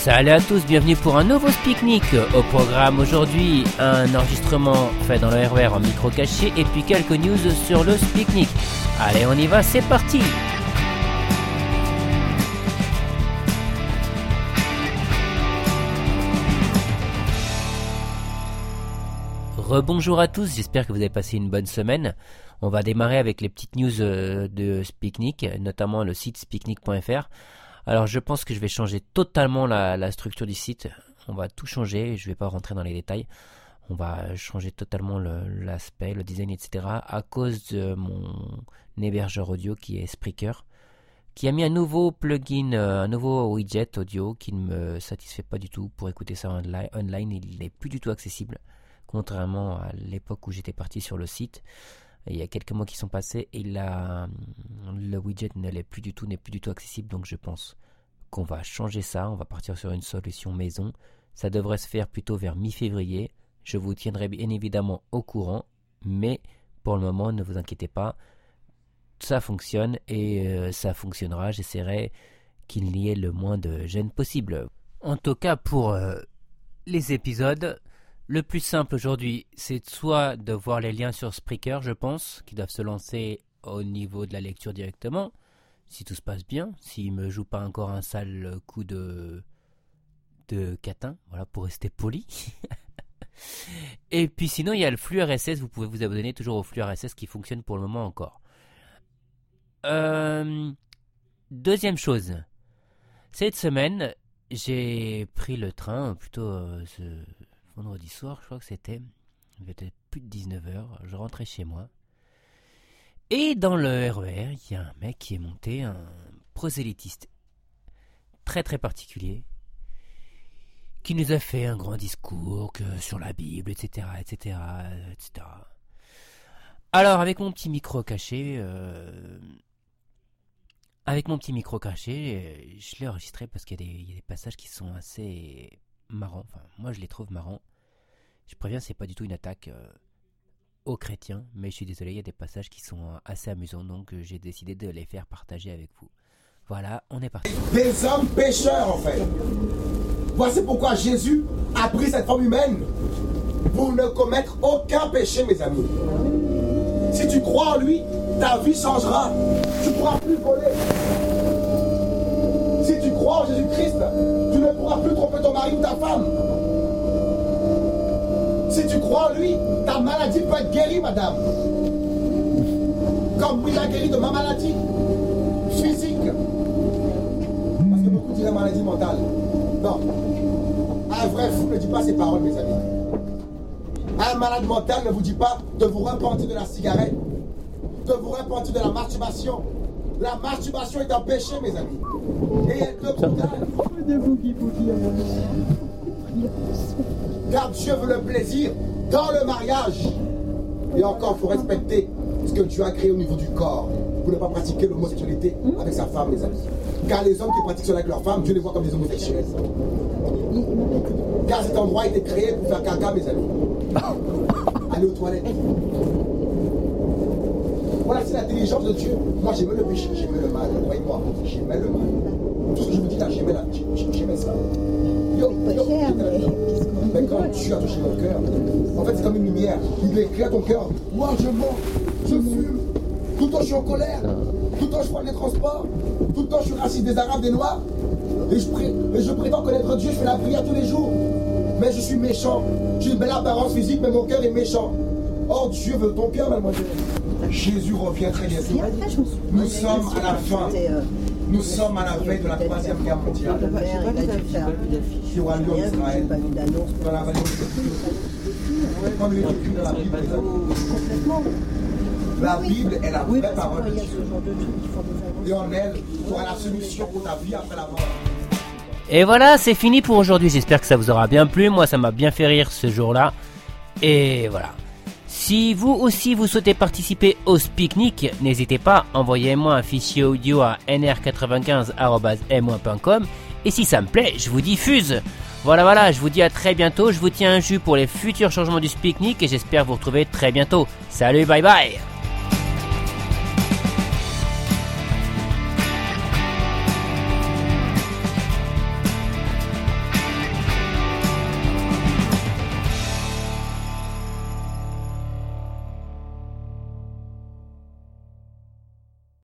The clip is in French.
Salut à tous, bienvenue pour un nouveau Speaknik. Au programme aujourd'hui, un enregistrement fait dans le RER en micro caché et puis quelques news sur le Speaknik. Allez, on y va, c'est parti Rebonjour à tous, j'espère que vous avez passé une bonne semaine. On va démarrer avec les petites news euh, de Speaknik, notamment le site speaknik.fr. Alors je pense que je vais changer totalement la, structure du site. On va tout changer, je ne vais pas rentrer dans les détails. On va changer totalement l'aspect, le, design, etc. à cause de mon hébergeur audio qui est Spreaker, qui a mis un nouveau plugin, euh, un nouveau widget audio qui ne me satisfait pas du tout pour écouter ça online. Il n'est plus du tout accessible, contrairement à l'époque où j'étais parti sur le site il y a quelques mois qui sont passés et le widget ne plus du tout, n'est plus du tout accessible. Donc je pense qu'on va changer ça. On va partir sur une solution maison. Ça devrait se faire plutôt vers mi-février. Je vous tiendrai bien évidemment au courant, mais pour le moment, ne vous inquiétez pas. Ça fonctionne et euh, ça fonctionnera. J'essaierai qu'il n'y ait le moins de gêne possible. En tout cas, pour euh, les épisodes, le plus simple aujourd'hui, c'est soit de voir les liens sur Spreaker, je pense, qui doivent se lancer au niveau de la lecture directement, si tout se passe bien, s'il me joue pas encore un sale coup de de catin, voilà, pour rester poli. Et puis sinon, il y a le flux RSS, vous pouvez vous abonner toujours au flux RSS qui fonctionne pour le moment encore. Euh, deuxième chose, cette semaine, j'ai pris le train, plutôt euh, vendredi soir, je crois que c'était. Il était plus de 19h, je rentrais chez moi. Et dans le RER, e il y a un mec qui est monté, un prosélytiste très très particulier, qui nous a fait un grand discours que, sur la Bible, etc., etc., etc. Alors, avec mon petit micro caché, euh, avec mon petit micro caché, je l'ai enregistré parce qu'il y, y, a des passages qui sont assez marrants. Enfin, moi, je les trouve marrants. Je préviens, c'est pas du tout une attaque euh, aux chrétiens, mais je suis désolé, il y a des passages qui sont euh, assez amusants, donc euh, j'ai décidé de les faire partager avec vous. Voilà, on est parti. Des hommes pécheurs, en fait. Voici pourquoi Jésus a pris cette forme humaine pour ne commettre aucun péché, mes amis. Si tu crois en lui, ta vie changera. Tu ne pourras plus voler. Si tu crois en Jésus-Christ, tu ne pourras plus tromper ton mari ou ta femme. Si tu crois en lui, ta maladie peut être guérie, madame. Comme il a guéri de ma maladie physique. Parce que beaucoup diraient maladie mentale. Non. Un vrai fou ne dit pas ces paroles, mes amis. Un malade mental ne vous dit pas de vous repentir de la cigarette, de vous repentir de la masturbation. La masturbation est un péché, mes amis. Et il y a deux car Dieu veut le plaisir dans le mariage. Et encore, il faut respecter ce que Dieu a créé au niveau du corps. Pour ne pas pratiquer l'homosexualité avec sa femme, les amis? Car les hommes qui pratiquent cela avec leur femme, Dieu les voit comme des homosexuels. Car cet endroit a été créé pour faire caca, mes amis. Allez aux toilettes. Voilà, c'est l'intelligence de Dieu. Moi, j'aimais le péché, j'aimais le mal. Voyez-moi, j'aimais le mal. Tout ce que je vous dis là, j'aimais ça. Mais quand tu as touché mon cœur, en fait, c'est comme une lumière. Il éclaire ton cœur. Moi, je mens, je fume. Tout le temps, je suis en colère. Tout le temps, je prends les transports. Tout le temps, je suis raciste des Arabes, des Noirs. Et je, je prétends connaître Dieu, je fais la prière tous les jours. Mais je suis méchant. J'ai une belle apparence physique, mais mon cœur est méchant. Oh, Dieu veut ton cœur, mademoiselle. Jésus revient très bientôt. Nous sommes à la fin. Nous sommes à la veille de la troisième guerre mondiale. Qui aura lieu en Israël. Dans la vallée de Comme il est écrit dans la Bible. La Bible est la vraie parole de Dieu. Et en elle, tu auras la solution pour ta vie après la mort. Et voilà, c'est fini pour aujourd'hui. J'espère que ça vous aura bien plu. Moi, ça m'a bien fait rire ce jour-là. Et voilà. Si vous aussi vous souhaitez participer au Speaknik, n'hésitez pas, envoyez-moi un fichier audio à nr95.m1.com et si ça me plaît, je vous diffuse. Voilà voilà, je vous dis à très bientôt, je vous tiens un jus pour les futurs changements du Speaknik et j'espère vous retrouver très bientôt. Salut, bye bye